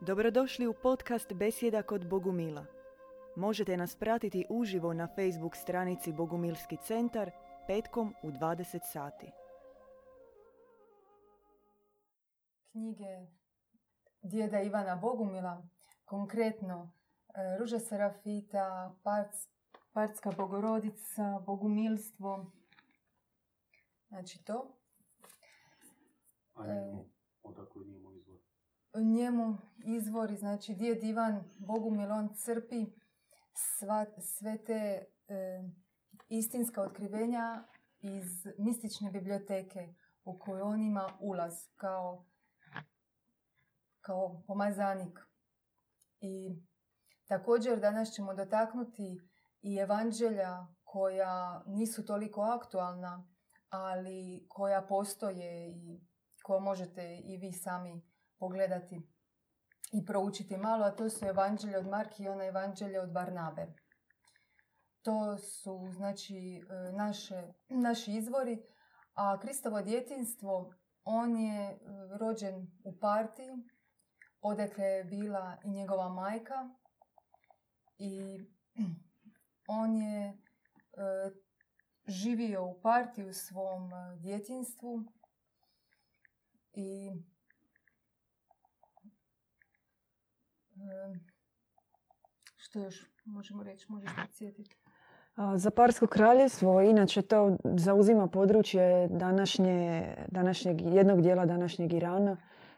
Dobrodošli u podcast Besjeda kod Bogumila. Možete nas pratiti uživo na Facebook stranici Bogumilski centar petkom u 20 sati. knjige djeda Ivana Bogumila, konkretno e, Ruža Serafita, Parc, Partska Bogorodica, Bogumilstvo, znači to. A njemu, odakle? Njemu izvori, znači djed Ivan Bogumil, on crpi sva, sve te e, istinska otkrivenja iz mistične biblioteke u kojoj on ima ulaz kao kao pomazanik. I također danas ćemo dotaknuti i evanđelja koja nisu toliko aktualna, ali koja postoje i koja možete i vi sami pogledati i proučiti malo, a to su evanđelje od Marki i ona evanđelje od Barnabe. To su znači e, naše, naši izvori, a Kristovo djetinstvo, on je e, rođen u partiji, odakle je bila i njegova majka i on je e, živio u partiji u svom djetinstvu i e, što još možemo reći, možeš podsjetiti? A, Za Parsko kraljevstvo, inače to zauzima područje današnje, današnjeg, jednog dijela današnjeg Irana,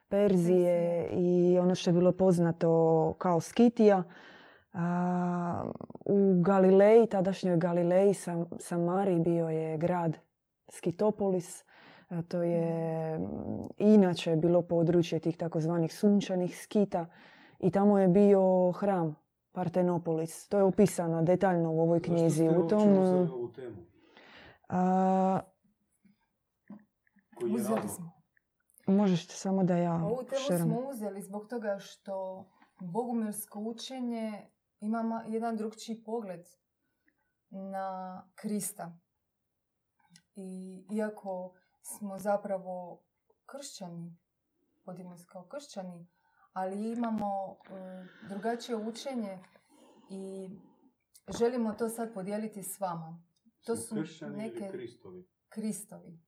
Perzije i ono što je bilo poznato kao Skitija. A, u Galileji, tadašnjoj Galileji, Sam, Samari bio je grad Skitopolis. A to je mm, inače bilo područje tih takozvanih sunčanih skita i tamo je bio hram Partenopolis. To je opisano detaljno u ovoj knjizi. Zašto U ste tom, uzeli ovu temu? a, Koji je Uzeli razlog? smo. možeš samo da ja Ovu temu šeram. smo uzeli zbog toga što bogumilsko učenje ima ma- jedan drugčiji pogled na Krista. I iako smo zapravo kršćani, vodimo se kao kršćani, ali imamo e, drugačije učenje i želimo to sad podijeliti s vama. To su neke Kristovi? Kristovi.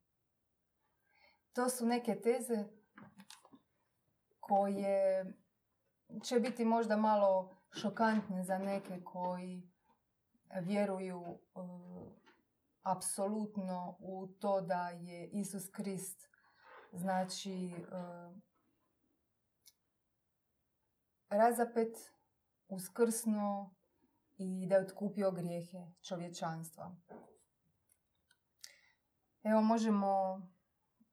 To su neke teze koje će biti možda malo šokantne za neke koji vjeruju e, apsolutno u to da je Isus Krist znači e, razapet, uskrsno i da je otkupio grijehe čovječanstva. Evo možemo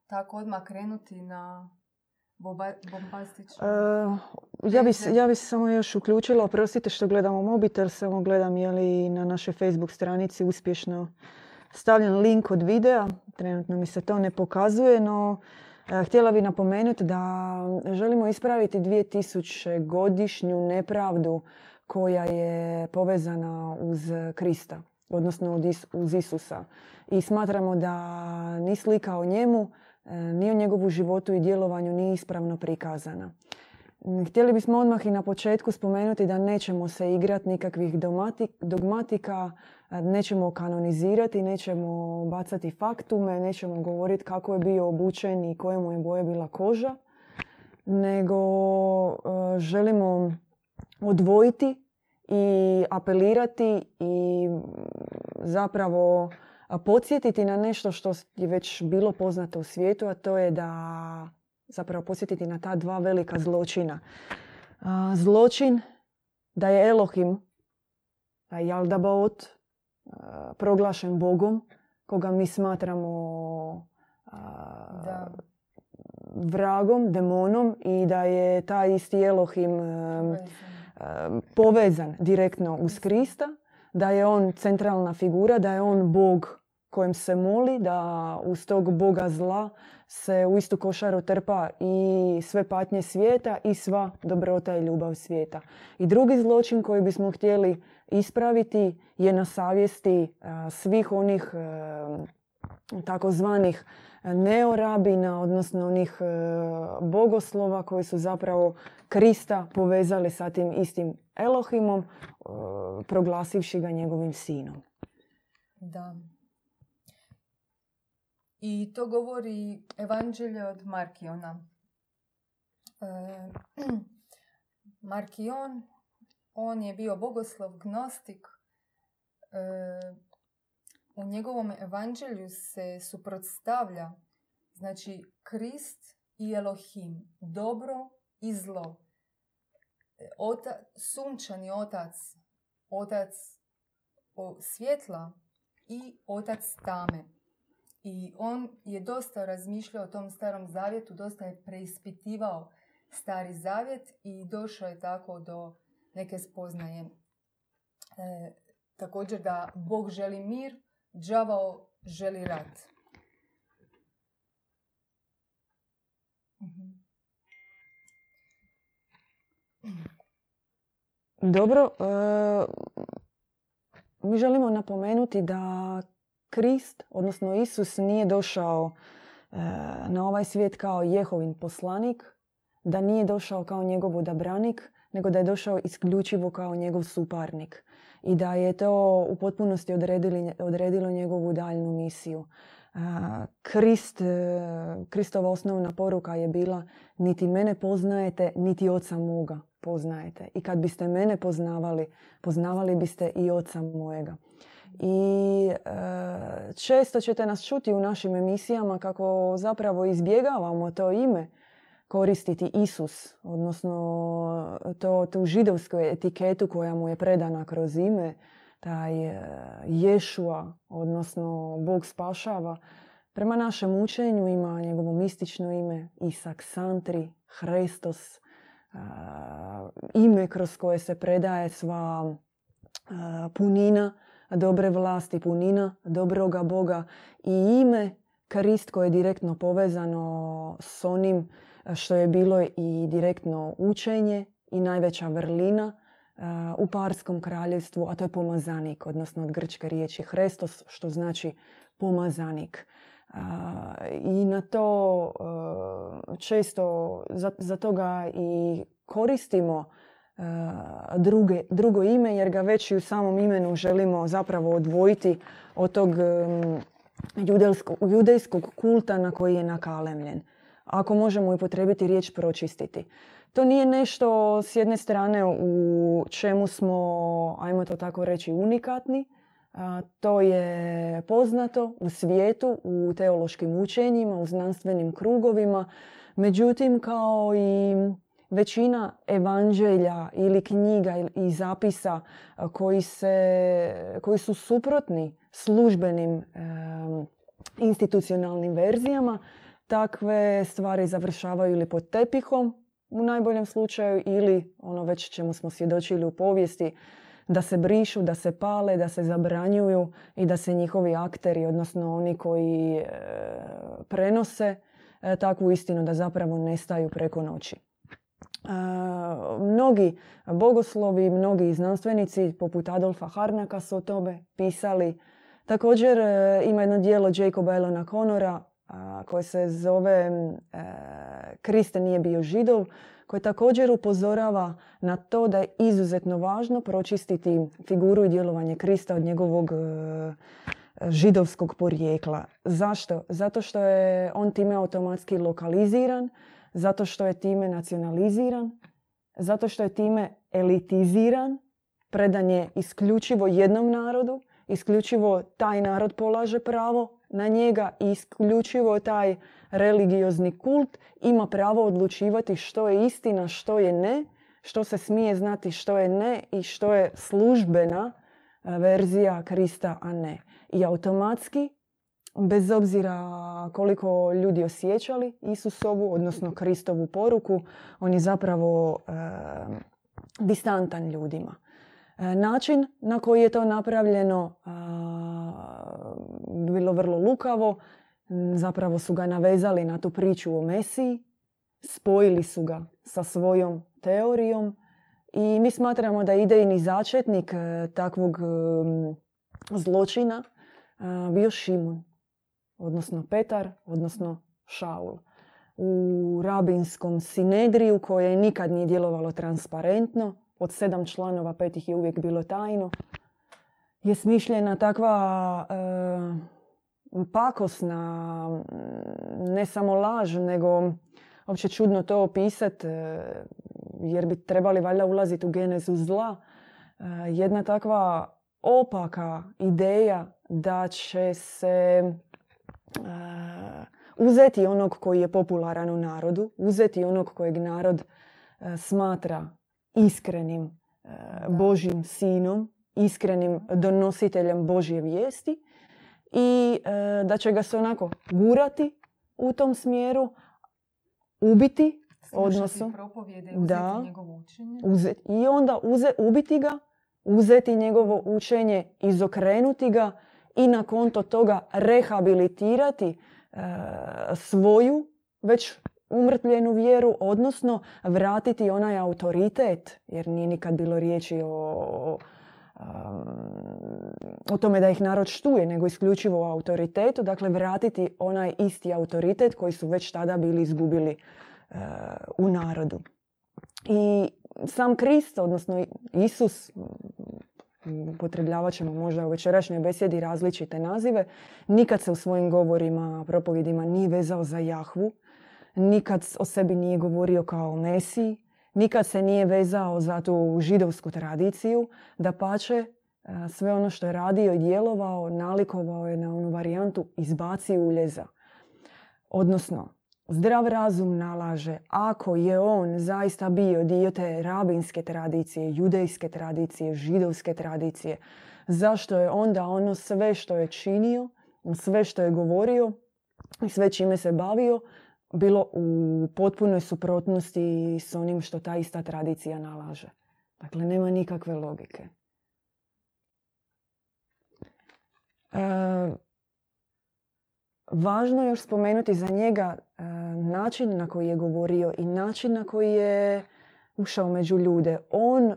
tako odmah krenuti na boba- bombastično. E, ja bi, se- ja bi samo još uključila, oprostite što gledamo mobitel, samo gledam je li na našoj Facebook stranici uspješno stavljen link od videa. Trenutno mi se to ne pokazuje, no htjela bi napomenuti da želimo ispraviti 2000 godišnju nepravdu koja je povezana uz Krista, odnosno uz Isusa. I smatramo da ni slika o njemu, e, ni o njegovu životu i djelovanju nije ispravno prikazana. Mm, Htjeli bismo odmah i na početku spomenuti da nećemo se igrati nikakvih dogmatika, nećemo kanonizirati, nećemo bacati faktume, nećemo govoriti kako je bio obučen i koje mu je boje bila koža, nego želimo odvojiti i apelirati i zapravo podsjetiti na nešto što je već bilo poznato u svijetu, a to je da zapravo podsjetiti na ta dva velika zločina. Zločin da je Elohim, Jaldabaot, proglašen Bogom, koga mi smatramo Da. vragom, demonom i da je taj isti Elohim em, povezan direktno uz Krista, da je on centralna figura, da je on Bog kojem se moli, da uz tog Boga zla se u istu košaru trpa i sve patnje svijeta i sva dobrota i ljubav svijeta. I drugi zločin koji bismo htjeli ispraviti je na savjesti a, svih onih em, takozvanih neorabina, odnosno onih e, bogoslova koji su zapravo Krista povezali sa tim istim Elohimom, e, proglasivši ga njegovim sinom. Da. I to govori evanđelje od Markiona. E, Markion, on je bio bogoslov, gnostik. E, u njegovom evanđelju se suprotstavlja znači Krist i Elohim, dobro i zlo. E, ota, sunčani otac, otac svjetla i otac tame. I on je dosta razmišljao o tom starom zavjetu, dosta je preispitivao stari zavjet i došao je tako do neke spoznaje. E, također da Bog želi mir, đavao želi rat. Mhm. Dobro, e, mi želimo napomenuti da Krist, odnosno Isus, nije došao e, na ovaj svijet kao Jehovin poslanik, da nije došao kao njegov odabranik, nego da je došao isključivo kao njegov suparnik i da je to u potpunosti odredili, odredilo njegovu daljnu misiju. Krist, e, Kristova osnovna poruka je bila niti mene poznajete, niti oca moga poznajete. I kad biste mene poznavali, poznavali biste i oca mojega. I e, često ćete nas čuti u našim emisijama kako zapravo izbjegavamo to ime koristiti Isus, odnosno to, tu židovsku etiketu koja mu je predana kroz ime, taj e, Ješua, odnosno Bog spašava. Prema našem učenju ima njegovo mistično ime Isak Santri, Hrestos, e, ime kroz koje se predaje sva e, punina dobre vlasti, punina dobroga Boga i ime Krist koje je direktno povezano s onim što je bilo i direktno učenje i najveća vrlina u Parskom kraljevstvu, a to je pomazanik, odnosno od grčke riječi Hrestos, što znači pomazanik. I na to često, za toga i koristimo druge, drugo ime, jer ga već i u samom imenu želimo zapravo odvojiti od tog judejskog kulta na koji je nakalemljen ako možemo upotrebiti riječ pročistiti. To nije nešto s jedne strane u čemu smo, ajmo to tako reći, unikatni. To je poznato u svijetu, u teološkim učenjima, u znanstvenim krugovima. Međutim, kao i većina evanđelja ili knjiga i zapisa koji, se, koji su suprotni službenim institucionalnim verzijama, takve stvari završavaju ili pod tepihom u najboljem slučaju ili ono već čemu smo svjedočili u povijesti da se brišu, da se pale, da se zabranjuju i da se njihovi akteri, odnosno oni koji e, prenose e, takvu istinu da zapravo nestaju preko noći. E, mnogi bogoslovi, mnogi znanstvenici poput Adolfa Harnaka su o tome pisali. Također ima jedno dijelo Jacoba Elona Conora koje se zove e, Kriste nije bio židov, koji također upozorava na to da je izuzetno važno pročistiti figuru i djelovanje Krista od njegovog e, židovskog porijekla. Zašto? Zato što je on time automatski lokaliziran, zato što je time nacionaliziran, zato što je time elitiziran, predan je isključivo jednom narodu, isključivo taj narod polaže pravo na njega i isključivo taj religiozni kult ima pravo odlučivati što je istina, što je ne, što se smije znati, što je ne i što je službena e, verzija Krista, a ne. I automatski, bez obzira koliko ljudi osjećali Isusovu, odnosno Kristovu poruku, on je zapravo e, distantan ljudima. E, način na koji je to napravljeno bilo vrlo lukavo. Zapravo su ga navezali na tu priču o Mesiji, spojili su ga sa svojom teorijom i mi smatramo da idejni začetnik e, takvog zločina bio Šimun. Odnosno Petar, odnosno Šaul. U rabinskom sinedriju koje nikad nije djelovalo transparentno, od sedam članova, pet ih je uvijek bilo tajno, je smišljena takva e, pakosna, ne samo laž, nego uopće čudno to opisati, e, jer bi trebali valjda ulaziti u genezu zla. E, jedna takva opaka ideja da će se uzeti onog koji je popularan u narodu, uzeti onog kojeg narod smatra iskrenim Božim sinom, iskrenim donositeljem Božje vijesti i da će ga se onako gurati u tom smjeru, ubiti, odnosno da, uzeti, i onda uze, ubiti ga, uzeti njegovo učenje, izokrenuti ga i na konto toga rehabilitirati e, svoju već umrtljenu vjeru, odnosno vratiti onaj autoritet, jer nije nikad bilo riječi o, o tome da ih narod štuje, nego isključivo o autoritetu, dakle vratiti onaj isti autoritet koji su već tada bili izgubili e, u narodu. I sam Krist, odnosno Isus, upotrebljavat ćemo možda u večerašnjoj besjedi različite nazive, nikad se u svojim govorima, propovidima nije vezao za Jahvu, nikad o sebi nije govorio kao Mesiji, nikad se nije vezao za tu židovsku tradiciju, da pače sve ono što je radio i djelovao, nalikovao je na onu varijantu izbaci uljeza. Odnosno, zdrav razum nalaže ako je on zaista bio dio te rabinske tradicije, judejske tradicije, židovske tradicije, zašto je onda ono sve što je činio, sve što je govorio i sve čime se bavio, bilo u potpunoj suprotnosti s onim što ta ista tradicija nalaže. Dakle, nema nikakve logike. E, važno je još spomenuti za njega način na koji je govorio i način na koji je ušao među ljude. On,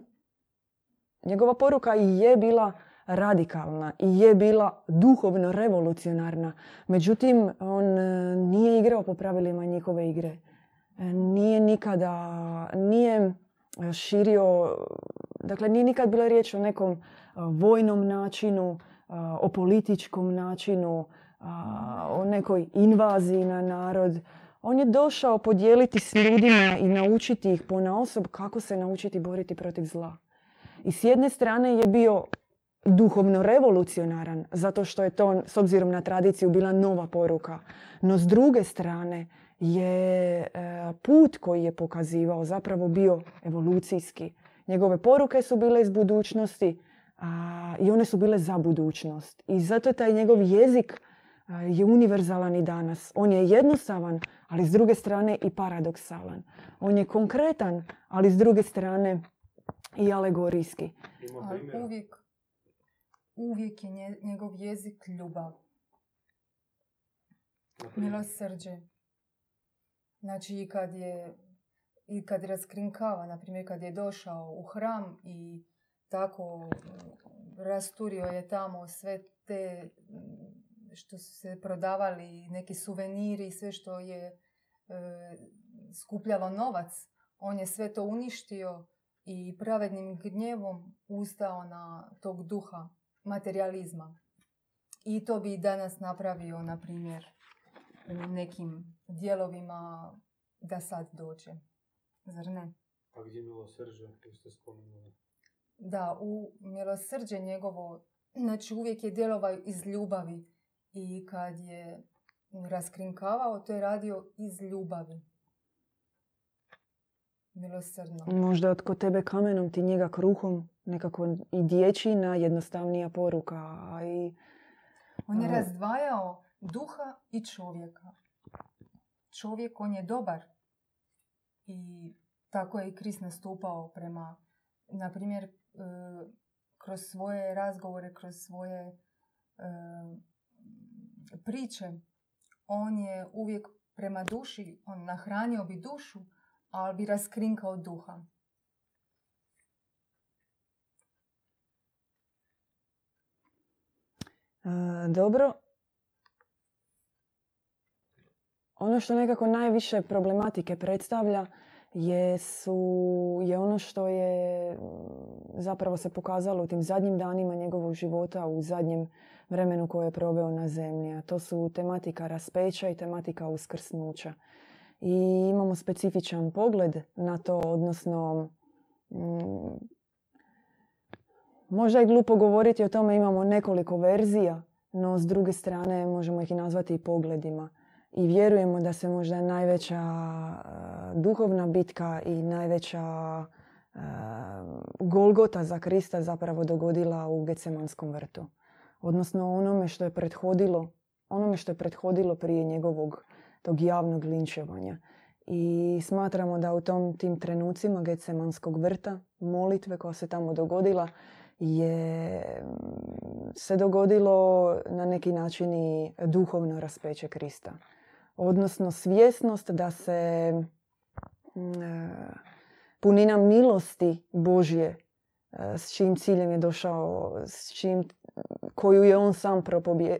njegova poruka je bila radikalna i je bila duhovno revolucionarna. Međutim, on e, nije igrao po pravilima njihove igre. E, nije nikada, nije širio, dakle nije nikad bila riječ o nekom e, vojnom načinu, o političkom načinu, o nekoj invaziji na narod. On je došao podijeliti s ljudima i naučiti ih po osob kako se naučiti boriti protiv zla. I s jedne strane je bio duhovno revolucionaran, zato što je to, s obzirom na tradiciju, bila nova poruka. No s druge strane je e, put koji je pokazivao zapravo bio evolucijski. Njegove poruke su bile iz budućnosti a, i one su bile za budućnost. I zato je taj njegov jezik je univerzalan i danas. On je jednostavan, ali s druge strane i paradoksalan. On je konkretan, ali s druge strane i alegorijski. uvijek uvijek je njegov jezik ljubav. Milosrđe. Znači i kad je i kad raskrinkava, na primjer kad je došao u hram i tako mm, rasturio je tamo sve te što su se prodavali, neki suveniri, sve što je e, skupljalo novac, on je sve to uništio i pravednim gnjevom ustao na tog duha materializma. I to bi danas napravio, na primjer, u nekim dijelovima da sad dođe. Zar ne? A gdje milosrđe, ste spomenuli? Da, u milosrđe njegovo, znači uvijek je djelovao iz ljubavi i kad je raskrinkavao, to je radio iz ljubavi. Milosrdno. Možda od tebe kamenom, ti njega kruhom nekako i dječina jednostavnija poruka. I, on je razdvajao duha i čovjeka. Čovjek, on je dobar. I tako je i Krist nastupao prema, na primjer, e, kroz svoje razgovore, kroz svoje e, priče. On je uvijek prema duši, on nahranio bi dušu, ali bi raskrinkao duha. dobro. ono što nekako najviše problematike predstavlja je, su, je ono što je mm, zapravo se pokazalo u tim zadnjim danima njegovog života, u zadnjem vremenu koje je proveo na zemlji. A to su tematika raspeća i tematika uskrsnuća. I imamo specifičan pogled na to, odnosno mm, možda je glupo govoriti o tome, imamo nekoliko verzija, no s druge strane možemo ih nazvati i pogledima i vjerujemo da se možda najveća duhovna bitka i najveća golgota za Krista zapravo dogodila u Gecemanskom vrtu. Odnosno onome što je prethodilo, onome što je prethodilo prije njegovog tog javnog linčevanja. I smatramo da u tom tim trenucima Gecemanskog vrta, molitve koja se tamo dogodila, je se dogodilo na neki način i duhovno raspeće Krista odnosno svjesnost da se mm, e, punina milosti Božje e, s čim ciljem je došao, s čim, koju je on sam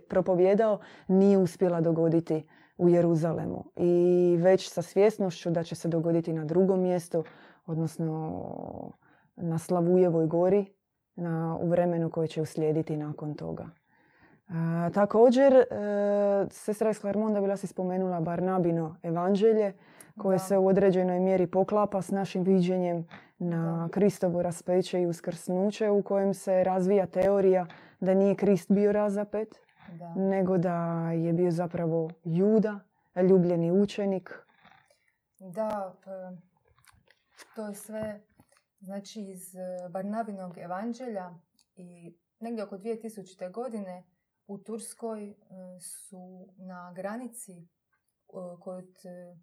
propovjedao, nije uspjela dogoditi u Jeruzalemu. I već sa svjesnošću da će se dogoditi na drugom mjestu, odnosno na Slavujevoj gori, na, u vremenu koje će uslijediti nakon toga. Također, e, sestra iz Klarmonda bila si spomenula Barnabino evanđelje koje se u određenoj mjeri poklapa s našim viđenjem na Kristovo raspeće i uskrsnuće u kojem se razvija teorija da nije Krist bio razapet, nego da je bio zapravo juda, ljubljeni učenik. Da, e, to je sve znači iz e, Barnabinog evanđelja i negdje oko 2000. godine u Turskoj e, su na granici e, kod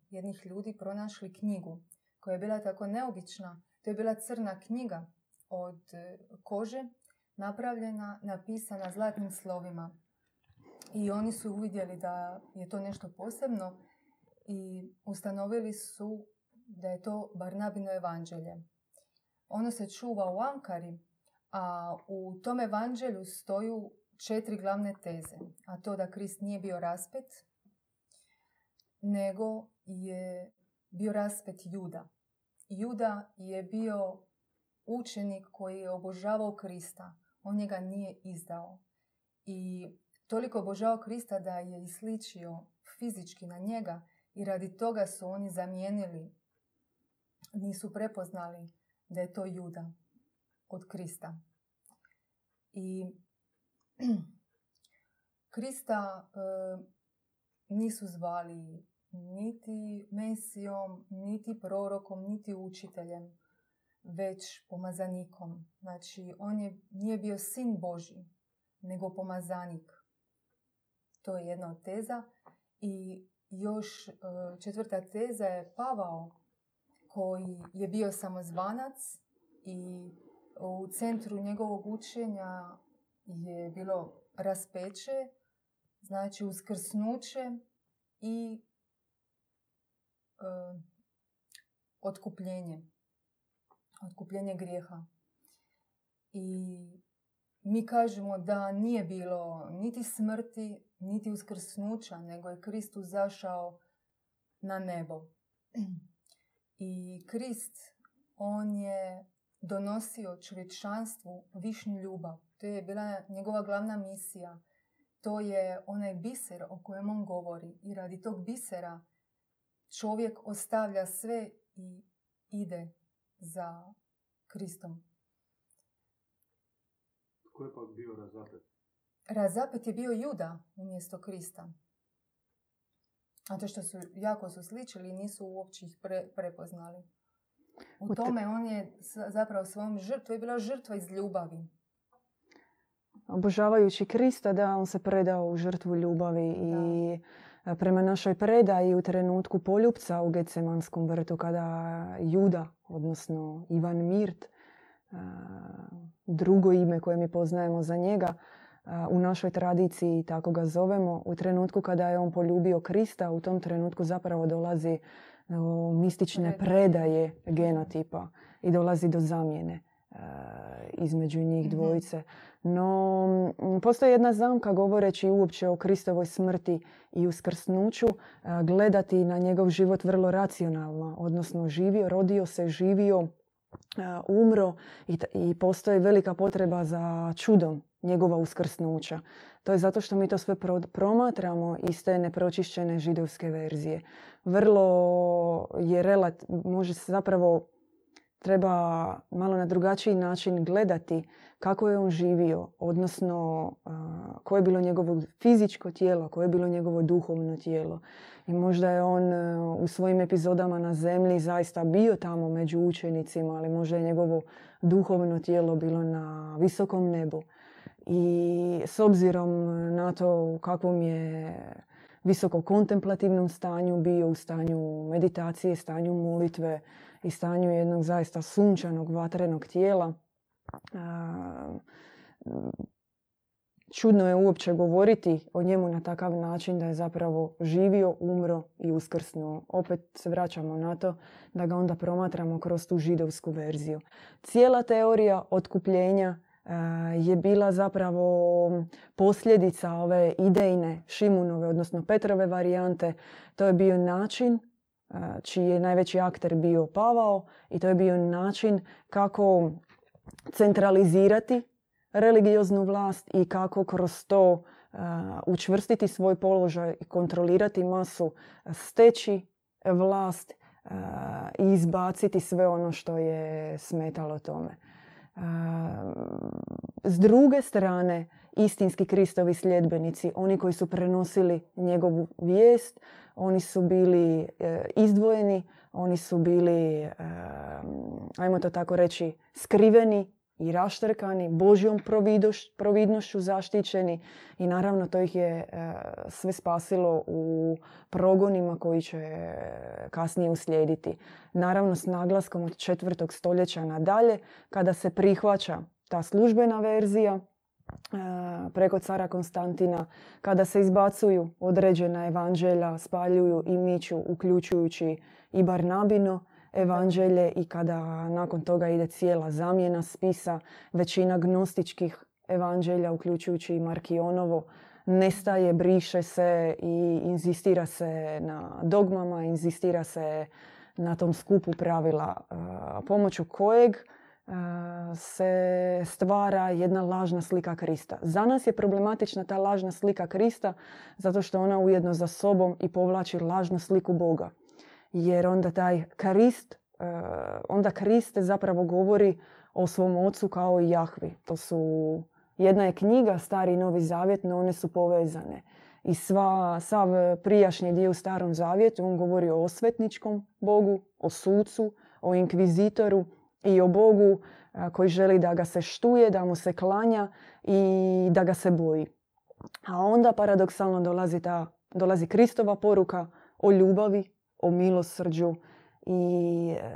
jednih ljudi pronašli knjigu koja je bila tako neobična. To je bila crna knjiga od kože napravljena, napisana zlatnim slovima. I oni su uvidjeli da je to nešto posebno i ustanovili su da je to Barnabino evanđelje. Ono se čuva u Ankari, a u tom evanđelju stoju četiri glavne teze, a to da Krist nije bio raspet, nego je bio raspet Juda. Juda je bio učenik koji je obožavao Krista. On njega nije izdao. I toliko obožavao Krista da je isličio fizički na njega i radi toga su oni zamijenili, nisu prepoznali da je to Juda od Krista. I Krista e, nisu zvali niti Mesijom, niti prorokom, niti učiteljem, već pomazanikom. Znači, on je, nije bio sin Boži, nego pomazanik. To je jedna od teza. I još e, četvrta teza je Pavao, koji je bio samozvanac i u centru njegovog učenja je bilo raspeće, znači uskrsnuće i e, otkupljenje. Otkupljenje grijeha. I mi kažemo da nije bilo niti smrti, niti uskrsnuća, nego je Kristus zašao na nebo. I Krist, on je donosio čovječanstvu višnju ljubav. To je bila njegova glavna misija. To je onaj biser o kojem on govori. I radi tog bisera čovjek ostavlja sve i ide za Kristom. Ko je pak bio razapet? Razapet je bio Juda umjesto Krista. A to što su jako su sličili i nisu uopće ih prepoznali. U tome on je zapravo svojom žrtvom, je bila žrtva iz ljubavi obožavajući Krista, da on se predao u žrtvu ljubavi i e, prema našoj predaji u trenutku poljupca u Gecemanskom vrtu kada Juda, odnosno Ivan Mirt, e, drugo ime koje mi poznajemo za njega, e, u našoj tradiciji tako ga zovemo, u trenutku kada je on poljubio Krista, u tom trenutku zapravo dolazi do mistične predaje genotipa i dolazi do zamjene. Između njih Mhm. dvojice. No, postoji jedna zamka govoreći uopće o Kristovoj smrti i uskrsnuću, a, gledati na njegov život vrlo racionalno, odnosno živio, rodio se, živio, a, umro i, postoji velika potreba za čudom njegova uskrsnuća. To je zato što mi to sve pro- promatramo iz te nepročišćene židovske verzije. Vrlo je relat, može se zapravo treba malo na drugačiji način gledati kako je on živio, odnosno koje je bilo njegovo fizičko tijelo, koje je bilo njegovo duhovno tijelo. I možda je on e, u svojim epizodama na zemlji zaista bio tamo među učenicima, ali možda je njegovo duhovno tijelo bilo na visokom nebu. I s obzirom na to u kakvom je visoko kontemplativnom stanju bio, u stanju meditacije, stanju molitve i stanju jednog zaista sunčanog, vatrenog tijela, čudno je uopće govoriti o njemu na takav način da je zapravo živio, umro i uskrsnuo. Opet se vraćamo na to da ga onda promatramo kroz tu židovsku verziju. Cijela teorija otkupljenja a, je bila zapravo posljedica ove idejne Šimunove, odnosno Petrove varijante. To je bio način čiji je najveći akter bio Pavao i to je bio način kako centralizirati religioznu vlast i kako kroz to a, učvrstiti svoj položaj i kontrolirati masu, steći vlast a, i izbaciti sve ono što je smetalo tome. S druge strane, istinski Kristovi sljedbenici, oni koji su prenosili njegovu vijest, oni su bili e, izdvojeni, oni su bili, e, ajmo to tako reći, skriveni i raštrkani, Božjom providnošću zaštićeni i naravno to ih je e, sve spasilo u progonima koji će kasnije uslijediti. Naravno s naglaskom od četvrtog stoljeća nadalje, kada se prihvaća ta službena verzija, preko cara Konstantina, kada se izbacuju određena evanđelja, spaljuju i miču, uključujući i Barnabino evanđelje i kada nakon toga ide cijela zamjena spisa, većina gnostičkih evanđelja, uključujući i Markionovo, nestaje, briše se i inzistira se na dogmama, inzistira se na tom skupu pravila pomoću kojeg se stvara jedna lažna slika Krista. Za nas je problematična ta lažna slika Krista zato što ona ujedno za sobom i povlači lažnu sliku Boga. Jer onda taj Krist, onda Krist zapravo govori o svom ocu kao i Jahvi. To su, jedna je knjiga, stari i novi zavjet, no one su povezane. I sva, sav prijašnji dio u starom zavjetu, on govori o osvetničkom Bogu, o sucu, o inkvizitoru i o Bogu a, koji želi da ga se štuje, da mu se klanja i da ga se boji. A onda paradoksalno dolazi, ta, dolazi Kristova poruka o ljubavi, o milosrđu i e,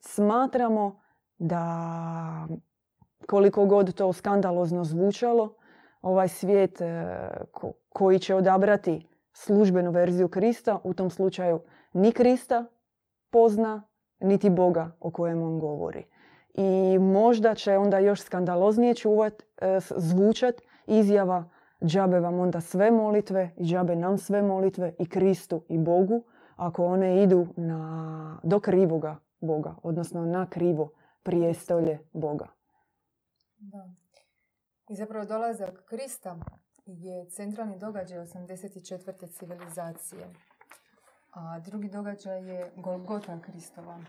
smatramo da koliko god to skandalozno zvučalo, ovaj svijet e, ko- koji će odabrati službenu verziju Krista, u tom slučaju ni Krista pozna, niti Boga o kojem on govori. I možda će onda još skandaloznije čuvat, e, zvučat izjava džabe vam onda sve molitve i džabe nam sve molitve i Kristu i Bogu ako one idu na, do krivoga Boga, odnosno na krivo prijestolje Boga. Da. I zapravo dolazak Krista je centralni događaj 84. civilizacije. A drugi događaj je Golgota Kristova,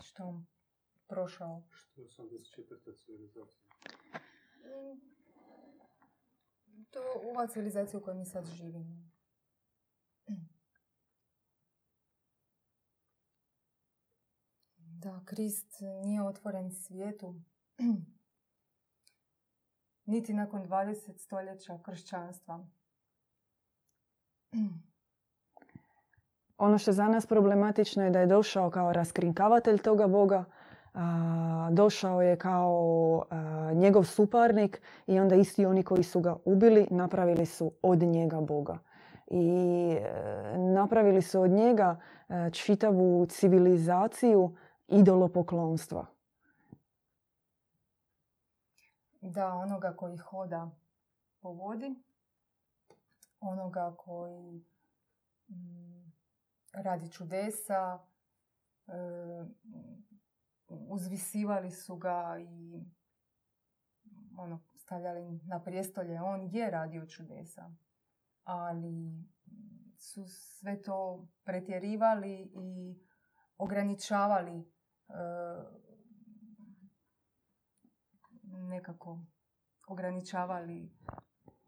što je prošao. Što je 84. civilizacija? To je ova civilizacija u kojoj mi sad živimo. Da, Krist nije otvoren svijetu niti nakon 20 stoljeća kršćanstva. Ono što je za nas problematično je da je došao kao raskrinkavatelj toga Boga, došao je kao njegov suparnik i onda isti oni koji su ga ubili napravili su od njega Boga. I e, napravili su od njega e, čitavu civilizaciju idolopoklonstva. da onoga koji hoda po vodi, onoga koji mm, radi čudesa, e, uzvisivali su ga i ono, stavljali na prijestolje. On je radio čudesa, ali su sve to pretjerivali i ograničavali e, nekako ograničavali.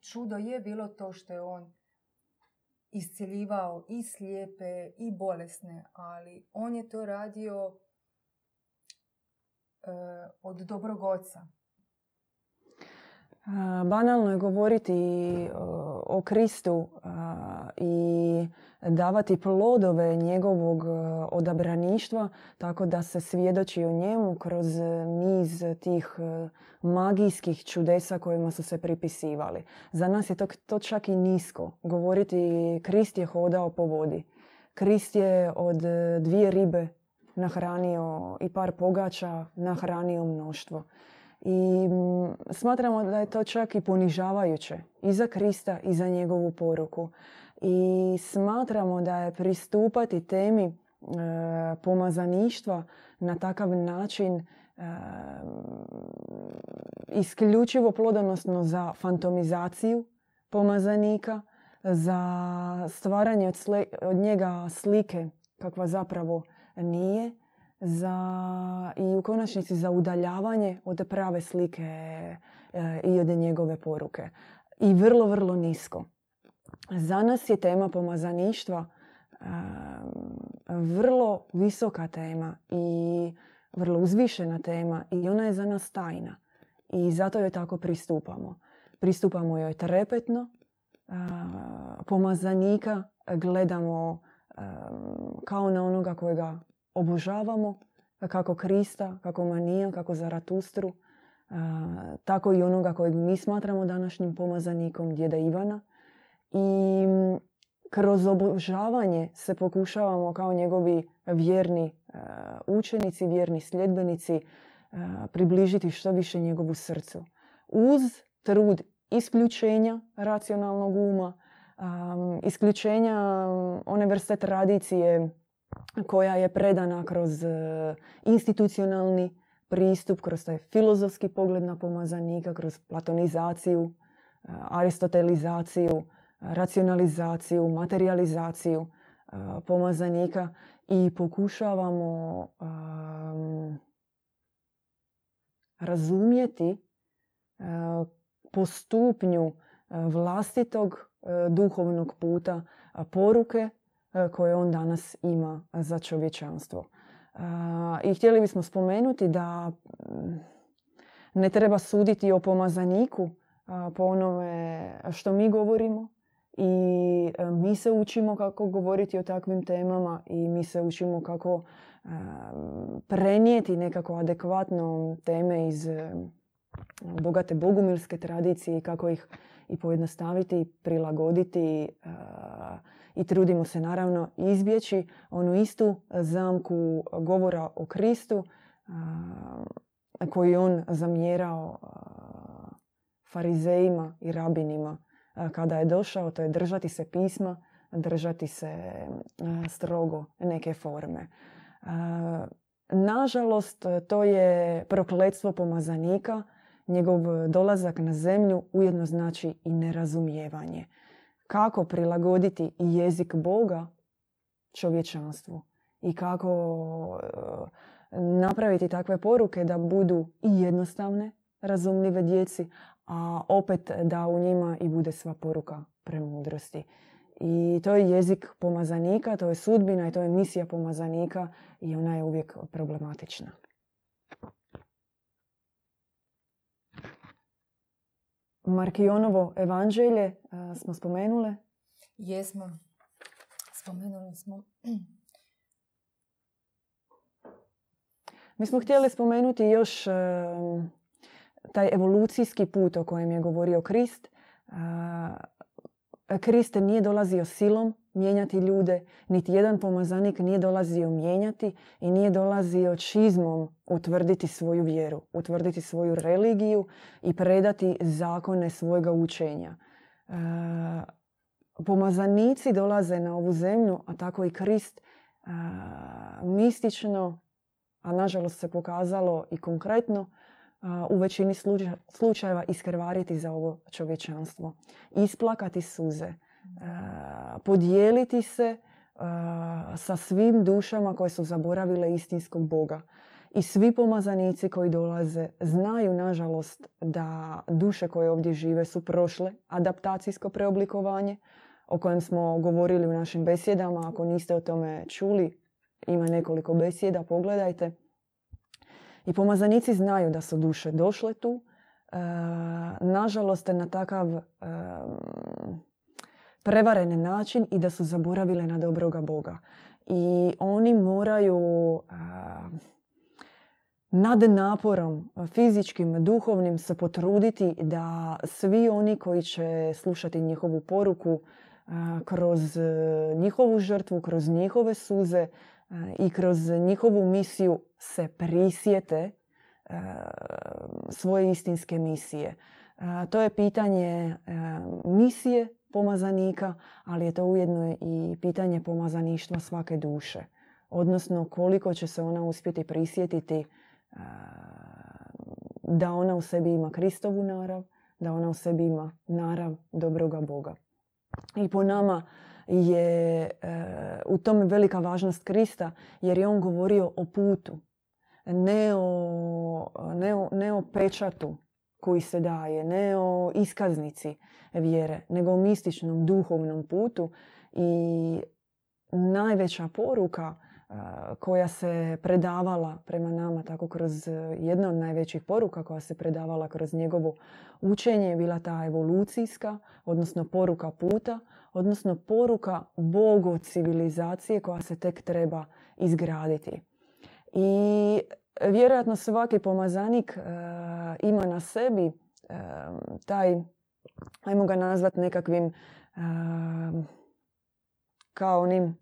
Čudo je bilo to što je on iscijeljivao i slijepe i bolesne, ali on je to radio e, od dobrog oca. Banalno je govoriti o Kristu i davati plodove njegovog odabraništva tako da se svjedoči o njemu kroz niz tih magijskih čudesa kojima su se pripisivali. Za nas je to, to čak i nisko. Govoriti Krist je hodao po vodi. Krist je od dvije ribe nahranio i par pogača nahranio mnoštvo. I mm, smatramo da je to čak i ponižavajuće i za Krista i za njegovu poruku. I smatramo da je pristupati temi e, pomazaništva na takav način e, isključivo plodonosno za fantomizaciju pomazanika, za stvaranje od, od njega slike kakva zapravo nije za, i u konačnici za udaljavanje od prave slike e, i od njegove poruke. I vrlo, vrlo nisko. Za nas je tema pomazaništva e, vrlo visoka tema i vrlo uzvišena tema i ona je za nas tajna. I zato joj tako pristupamo. Pristupamo joj trepetno, e, pomazanika gledamo kao na onoga kojega obožavamo kako Krista, kako Manija, kako Zaratustru, tako i onoga kojeg mi smatramo današnjim pomazanikom, djeda Ivana. I kroz obožavanje se pokušavamo kao njegovi vjerni učenici, vjerni sljedbenici približiti što više njegovu srcu. Uz trud isključenja racionalnog uma, isključenja one vrste tradicije koja je predana kroz e, institucionalni pristup, kroz taj filozofski pogled na pomazanika, kroz platonizaciju, e, aristotelizaciju, racionalizaciju, materializaciju e, pomazanika i pokušavamo razumjeti po stupnju vlastitog duhovnog puta poruke koje on danas ima za čovječanstvo. E, I htjeli bismo spomenuti da mm, ne treba suditi o pomazaniku po onome što mi govorimo i e, mi se učimo kako govoriti o takvim temama i mi se učimo kako prenijeti nekako adekvatno teme iz bogate bogumilske tradicije i kako ih i pojednostaviti, prilagoditi i trudimo se naravno izbjeći onu istu zamku govora o Kristu koji on zamjerao farizejima i rabinima kada je došao, to je držati se pisma, držati se strogo neke forme. Nažalost, to je prokletstvo pomazanika, njegov dolazak na zemlju ujedno znači i nerazumijevanje kako prilagoditi jezik Boga čovječanstvu i kako e, napraviti takve poruke da budu i jednostavne, razumljive djeci, a opet da u njima i bude sva poruka premudrosti. I to je jezik pomazanika, to je sudbina i to je misija pomazanika i ona je uvijek problematična. Markionovo evanđelje smo spomenule. Jesmo. Spomenuli smo. Mi smo htjeli spomenuti još taj evolucijski put o kojem je govorio Krist. Krist nije dolazio silom mijenjati ljude, niti jedan pomazanik nije dolazio mijenjati i nije dolazio čizmom utvrditi svoju vjeru, utvrditi svoju religiju i predati zakone svojega učenja. E, pomazanici dolaze na ovu zemlju, a tako i Krist, e, mistično, a nažalost se pokazalo i konkretno, u većini slučajeva iskrvariti za ovo čovječanstvo. Isplakati suze, podijeliti se sa svim dušama koje su zaboravile istinskog Boga. I svi pomazanici koji dolaze znaju, nažalost, da duše koje ovdje žive su prošle adaptacijsko preoblikovanje o kojem smo govorili u našim besjedama. Ako niste o tome čuli, ima nekoliko besjeda, pogledajte. I pomazanici znaju da su duše došle tu. E, nažalost, na takav prevaren način i da su zaboravile na dobroga Boga. I oni moraju e, nad naporom fizičkim, duhovnim se potruditi da svi oni koji će slušati njihovu poruku kroz njihovu žrtvu, kroz njihove suze, i kroz njihovu misiju se prisjete svoje istinske misije. To je pitanje misije pomazanika, ali je to ujedno i pitanje pomazaništva svake duše. Odnosno koliko će se ona uspjeti prisjetiti da ona u sebi ima Kristovu narav, da ona u sebi ima narav dobroga Boga. I po nama je e, u tome velika važnost Krista jer je on govorio o putu, ne o, ne o, ne o pečatu koji se daje, ne o iskaznici vjere, nego o mističnom duhovnom putu i najveća poruka e, koja se predavala prema nama tako kroz jedna od najvećih poruka koja se predavala kroz njegovo učenje je bila ta evolucijska, odnosno poruka puta odnosno poruka Bogu civilizacije koja se tek treba izgraditi. I vjerojatno svaki pomazanik e, ima na sebi e, taj, ajmo ga nazvat nekakvim e, kao onim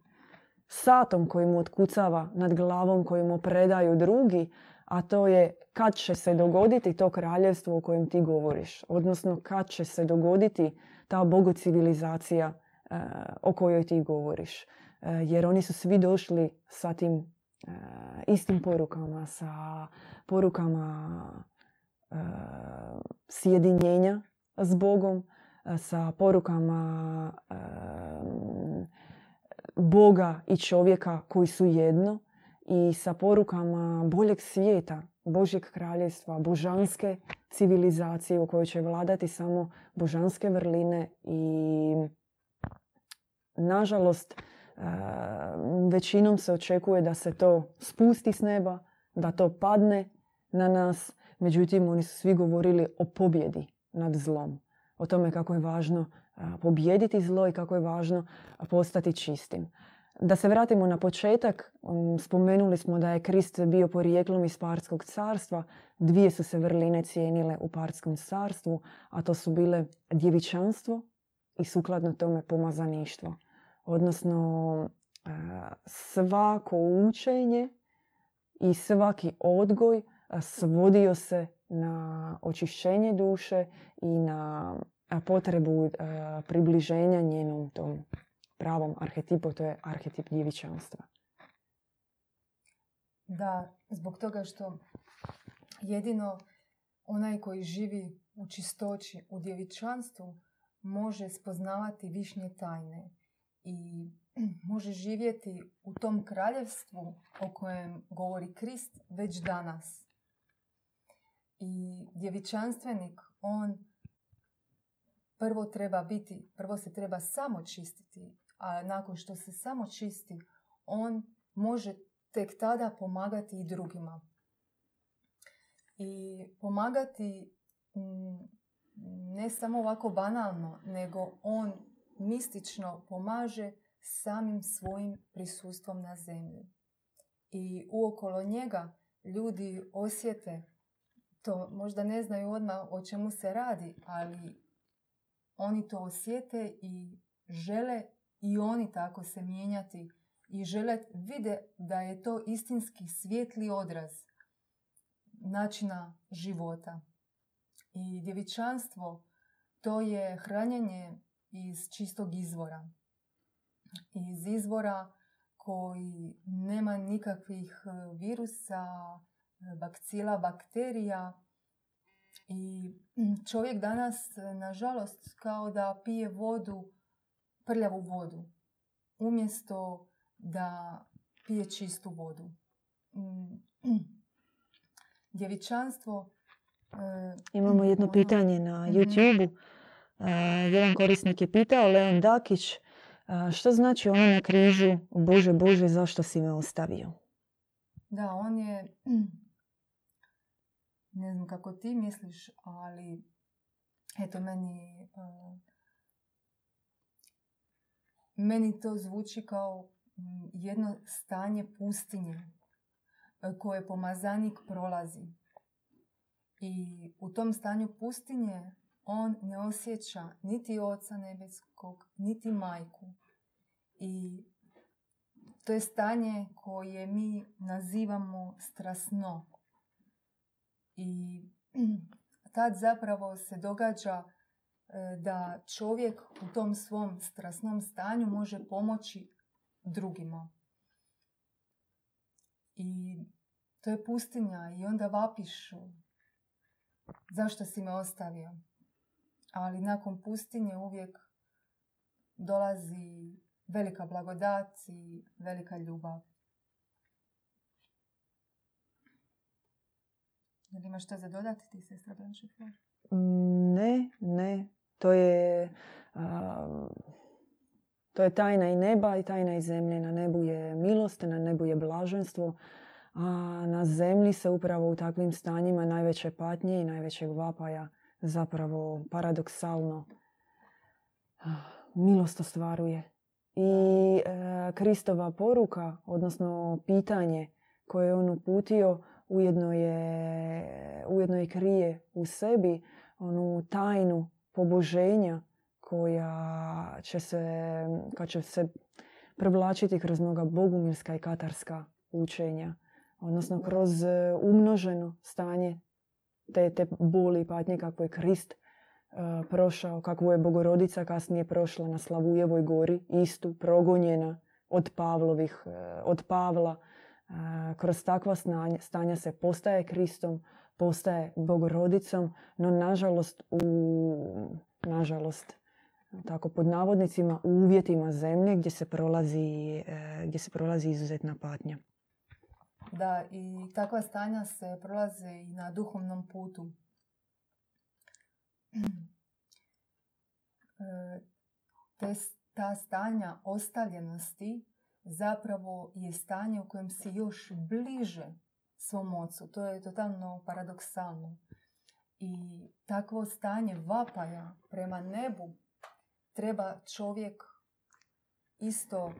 satom koji mu otkucava nad glavom, koji mu predaju drugi, a to je kad će se dogoditi to kraljevstvo o kojem ti govoriš. Odnosno kad će se dogoditi ta bogocivilizacija uh, o kojoj ti govoriš. Uh, jer oni su svi došli sa tim uh, istim porukama, sa porukama sjedinjenja s Bogom, sa porukama Boga i čovjeka koji su jedno i sa porukama boljeg svijeta, Božjeg kraljevstva, božanske civilizacije u kojoj će vladati samo božanske vrline i nažalost većinom se očekuje da se to spusti s neba, da to padne na nas. Međutim, oni su svi govorili o pobjedi nad zlom. O tome kako je važno pobijediti zlo i kako je važno postati čistim. Da se vratimo na početak, spomenuli smo da je Krist bio porijeklom iz Parskog carstva. Dvije su se vrline cijenile u Parskom carstvu, a to su bile djevičanstvo i sukladno tome pomazaništvo. Odnosno, svako učenje i svaki odgoj svodio se na očišćenje duše i na potrebu približenja njenom tom pravom arhetipu, to je arhetip djevičanstva. Da, zbog toga što jedino onaj koji živi u čistoći, u djevičanstvu, može spoznavati višnje tajne i može živjeti u tom kraljevstvu o kojem govori Krist već danas. I djevičanstvenik, on prvo treba biti, prvo se treba samo čistiti, a nakon što se samo čisti, on može tek tada pomagati i drugima. I pomagati mm, ne samo ovako banalno, nego on mistično pomaže samim svojim prisustvom na zemlji. I uokolo njega ljudi osjete, to možda ne znaju odmah o čemu se radi, ali oni to osjete i žele i oni tako se mijenjati i žele vide da je to istinski svijetli odraz načina života. I djevičanstvo to je hranjenje iz čistog izvora. Iz izvora koji nema nikakvih e, virusa, bakcila, bakterija. I čovjek danas, nažalost, kao da pije vodu, prljavu vodu, umjesto da pije čistu vodu. Djevičanstvo... E, Imamo jedno ono- pitanje na mhm. E, jedan korisnik je pitao, Leon Dakić, što znači ono na križu, Bože, Bože, zašto si me ostavio? Da, on je, ne znam kako ti misliš, ali eto meni, uh, meni to zvuči kao jedno stanje pustinje e, koje pomazanik prolazi. I u tom stanju pustinje on ne osjeća niti oca nebeskog, niti majku. I to je stanje koje mi nazivamo strasno. I tad zapravo se događa e, da čovjek u tom svom strasnom stanju može pomoći drugima. I to je pustinja i onda vapiš zašto si me ostavio. Ali nakon pustinje uvijek dolazi velika blagodat i velika ljubav. li imaš što za dodati ti, sestra Ne, ne. To je, to je tajna i neba i tajna i zemlje. Na nebu je milost, na nebu je blaženstvo. A na zemlji se upravo u takvim stanjima najveće patnje i najvećeg vapaja zapravo paradoksalno milost ostvaruje. I e, Kristova poruka, odnosno pitanje koje je on uputio, ujedno je, ujedno je krije u sebi onu tajnu poboženja koja će se, kad će se prevlačiti kroz mnoga bogumilska i katarska učenja. Odnosno kroz e, umnoženo stanje te, te boli i patnje kako je Krist E, prošao, kakvu je Bogorodica kasnije prošla na Slavujevoj gori, istu, progonjena od Pavlovih, e, od Pavla. E, kroz takva stanja se postaje Kristom, postaje Bogorodicom, no nažalost u, nažalost, tako pod navodnicima, u uvjetima zemlje gdje se prolazi, gdje se prolazi izuzetna patnja. Da, i takva stanja se prolaze i na duhovnom putu. E, te, ta stanja ostavljenosti zapravo je stanje u kojem si još bliže svom ocu. To je totalno paradoksalno. I takvo stanje vapaja prema nebu treba čovjek isto e,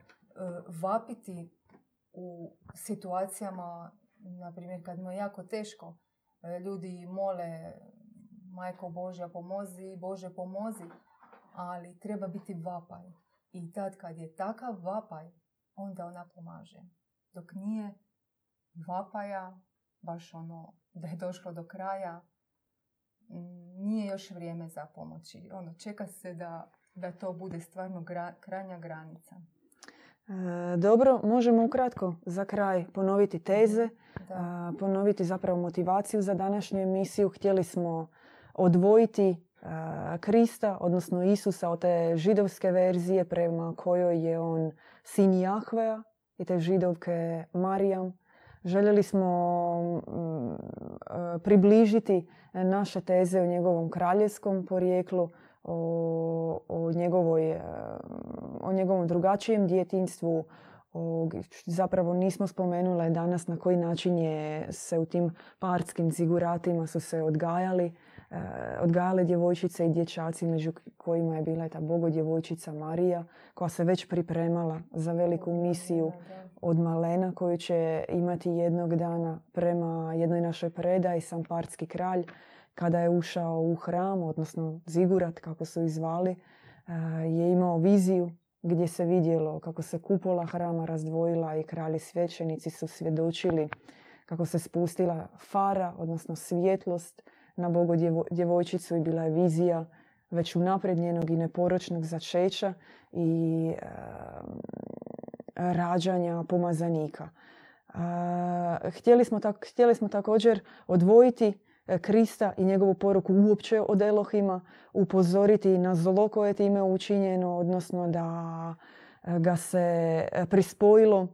vapiti u situacijama, na primjer kad mu je jako teško, e, ljudi mole Majko Božja pomozi, Bože pomozi, ali treba biti vapaj. I tad kad je takav vapaj, onda ona pomaže. Dok nije vapaja, baš ono da je došlo do kraja, nije još vrijeme za pomoći. Ono, čeka se da, da to bude stvarno krajnja granica. E, dobro, možemo ukratko za kraj ponoviti teze, ponoviti zapravo motivaciju za današnju emisiju. Htjeli smo odvojiti Krista, odnosno Isusa od te židovske verzije prema kojoj je on sin Jahvea i te židovke Marijam. Željeli smo mm, približiti naše teze o njegovom kraljevskom porijeklu, o, o, njegovoj, o njegovom drugačijem djetinstvu, zapravo nismo spomenule danas na koji način je se u tim parskim ziguratima su se odgajali Eh, odgajale djevojčice i dječaci među kojima je bila ta bogodjevojčica Marija koja se već pripremala za veliku misiju od malena koju će imati jednog dana prema jednoj našoj predaji sam partski kralj kada je ušao u hram, odnosno zigurat kako su izvali, eh, je imao viziju gdje se vidjelo kako se kupola hrama razdvojila i kralji svećenici su svjedočili kako se spustila fara, odnosno svjetlost na Bogo djevojčicu i bila je vizija već unaprijed njenog i neporočnog začeća i e, rađanja pomazanika. E, htjeli, smo htjeli smo također odvojiti Krista i njegovu poruku uopće od Elohima, upozoriti na zlo koje je time učinjeno, odnosno da ga se prispojilo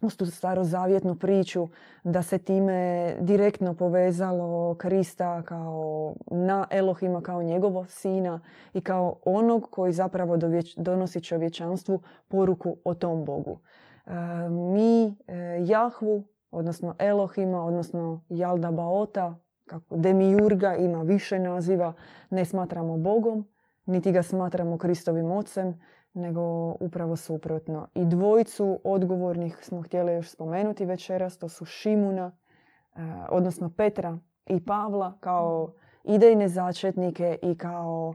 uz tu starozavjetnu priču da se time direktno povezalo Krista kao na Elohima kao njegovo sina i kao onog koji zapravo donosi čovječanstvu poruku o tom Bogu. E, mi e, Jahvu, odnosno Elohima, odnosno Jalda Baota, kako Demiurga ima više naziva, ne smatramo Bogom, niti ga smatramo Kristovim ocem, nego upravo suprotno. I dvojicu odgovornih smo htjeli još spomenuti večeras, to su Šimuna, e, odnosno Petra i Pavla kao idejne začetnike i kao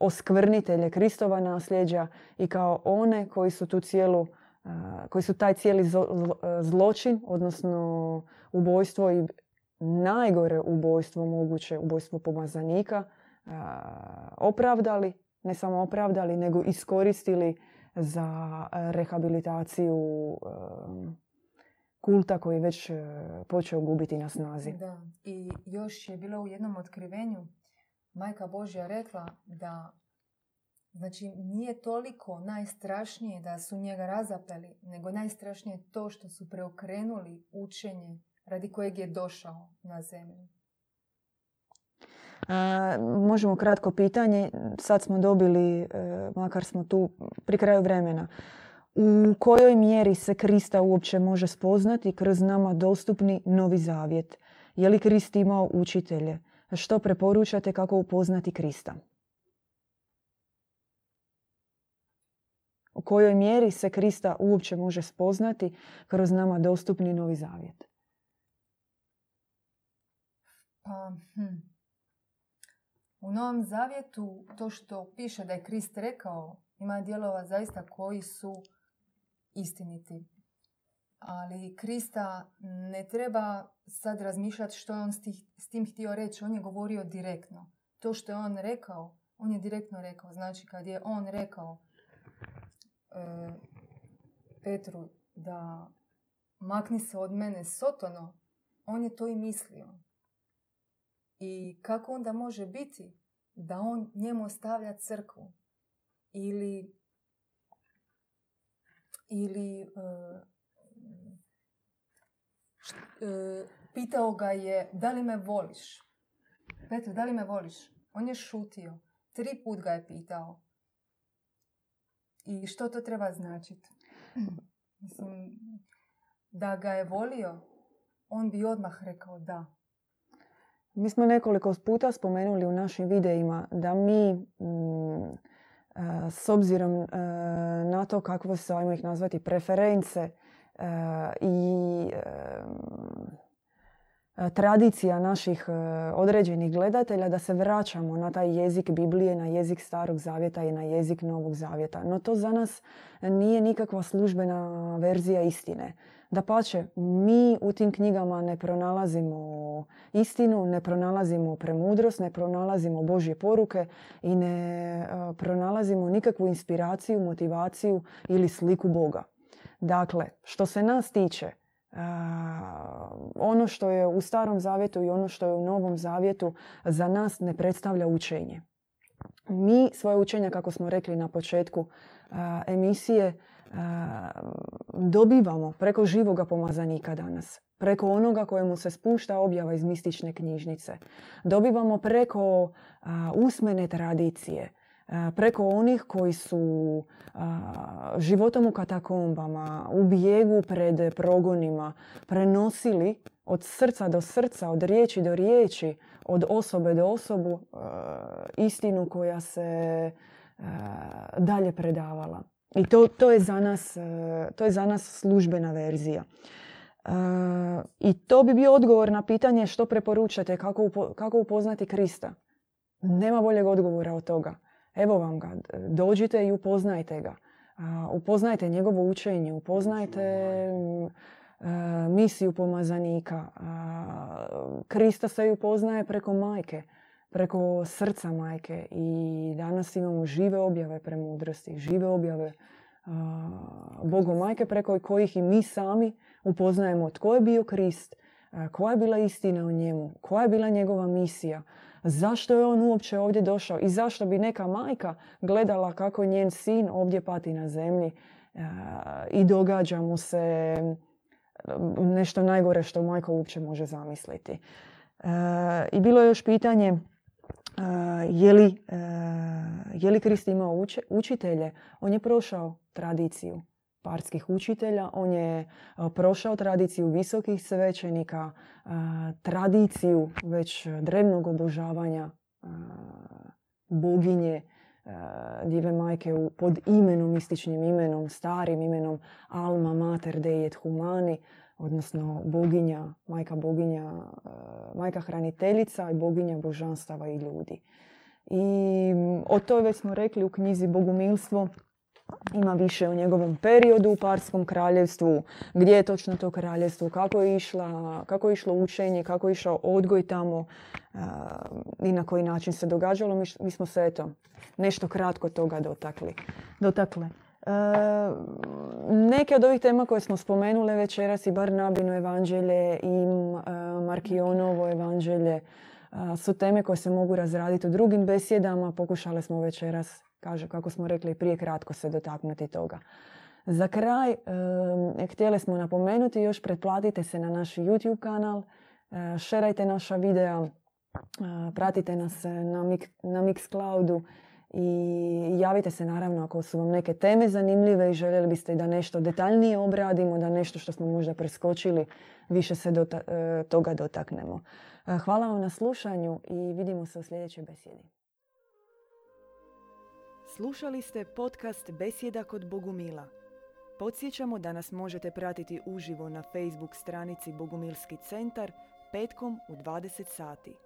oskvrnitelje Kristova nasljeđa i kao one koji su tu cijelu koji su taj cijeli zločin, odnosno ubojstvo i najgore ubojstvo moguće, ubojstvo pomazanika, opravdali ne samo opravdali, nego iskoristili za rehabilitaciju kulta koji već e, počeo gubiti na snazi. Da, i još je bilo u jednom otkrivenju Majka Božja rekla da Znači, nije toliko najstrašnije da su njega razapeli, nego najstrašnije to što su preokrenuli učenje radi kojeg je došao na zemlju. Možemo kratko pitanje. Sad smo dobili, e, makar smo tu pri kraju vremena. U kojoj mjeri se Krista uopće može spoznati kroz nama dostupni novi zavjet? Je li Krist imao učitelje? Što preporučate kako upoznati Krista? U kojoj mjeri se Krista uopće može spoznati kroz nama dostupni novi zavjet? Pa, hm. U Novom Zavjetu to što piše da je Krist rekao ima dijelova zaista koji su istiniti. Ali Krista ne treba sad razmišljati što je on s tim htio reći. On je govorio direktno. To što je on rekao, on je direktno rekao. Znači kad je on rekao e, Petru da makni se od mene sotono, on je to i mislio. I kako onda može biti da on njemu ostavlja crkvu? Ili, ili e, e, pitao ga je da li me voliš? Petro, da li me voliš? On je šutio. Tri put ga je pitao. I što to treba značiti? Mislim, da ga je volio, on bi odmah rekao da. Mi smo nekoliko puta spomenuli u našim videima da mi mm, e, s obzirom e, na to kakve su, ajmo ih nazvati, preference e, i tradicija naših određenih gledatelja da se vraćamo na taj jezik Biblije, na jezik Starog Zavjeta i na jezik Novog Zavjeta. No to za nas nije nikakva službena verzija istine. Da pače, mi u tim knjigama ne pronalazimo istinu, ne pronalazimo premudrost, ne pronalazimo Božje poruke i ne pronalazimo nikakvu inspiraciju, motivaciju ili sliku Boga. Dakle, što se nas tiče, ono što je u starom zavjetu i ono što je u novom zavjetu za nas ne predstavlja učenje. Mi svoje učenja, kako smo rekli na početku emisije, dobivamo preko živoga pomazanika danas. Preko onoga kojemu se spušta objava iz mistične knjižnice. Dobivamo preko usmene tradicije. Preko onih koji su životom u katakombama, u bijegu pred progonima, prenosili od srca do srca, od riječi do riječi, od osobe do osobu istinu koja se dalje predavala. I to, to, je za nas, e, to je za nas službena verzija. E, I to bi bio odgovor na pitanje što preporučate, kako, kako upoznati Krista. Nema boljeg odgovora od toga. Evo vam ga, dođite i upoznajte ga. Upoznajte njegovo učenje, upoznajte misiju pomazanika. Krista se upoznaje preko majke, preko srca majke i danas imamo žive objave premudrosti, žive objave Bogu majke preko kojih i mi sami upoznajemo tko je bio Krist, koja je bila istina o njemu, koja je bila njegova misija, zašto je on uopće ovdje došao i zašto bi neka majka gledala kako njen sin ovdje pati na zemlji i događa mu se nešto najgore što majka uopće može zamisliti. I bilo je još pitanje je li, je li Krist imao učitelje? On je prošao tradiciju parskih učitelja, on je prošao tradiciju visokih svećenika, tradiciju već drevnog obožavanja boginje, Dive majke pod imenom, mističnim imenom, starim imenom Alma Mater Dei et Humani, odnosno boginja, majka boginja, majka hraniteljica i boginja božanstava i ljudi. I o toj već smo rekli u knjizi Bogumilstvo, ima više o njegovom periodu u Parskom kraljevstvu, gdje je točno to kraljevstvo, kako je, išla, kako je išlo učenje, kako je išao odgoj tamo i na koji način se događalo. Mi, mi smo se eto nešto kratko toga dotakli. dotakle. E, neke od ovih tema koje smo spomenule večeras i Barnabino evanđelje i e, Markionovo evanđelje e, su teme koje se mogu razraditi u drugim besjedama. Pokušale smo večeras kaže, kako smo rekli prije kratko se dotaknuti toga. Za kraj, e, htjeli smo napomenuti još, pretplatite se na naš YouTube kanal, e, šerajte naša videa, e, pratite nas na, na Mixcloudu i javite se naravno ako su vam neke teme zanimljive i željeli biste da nešto detaljnije obradimo, da nešto što smo možda preskočili više se toga dotaknemo. Hvala vam na slušanju i vidimo se u sljedećoj besjedi. Slušali ste podcast Besjeda kod Bogumila. Podsjećamo da nas možete pratiti uživo na Facebook stranici Bogumilski centar petkom u 20 sati.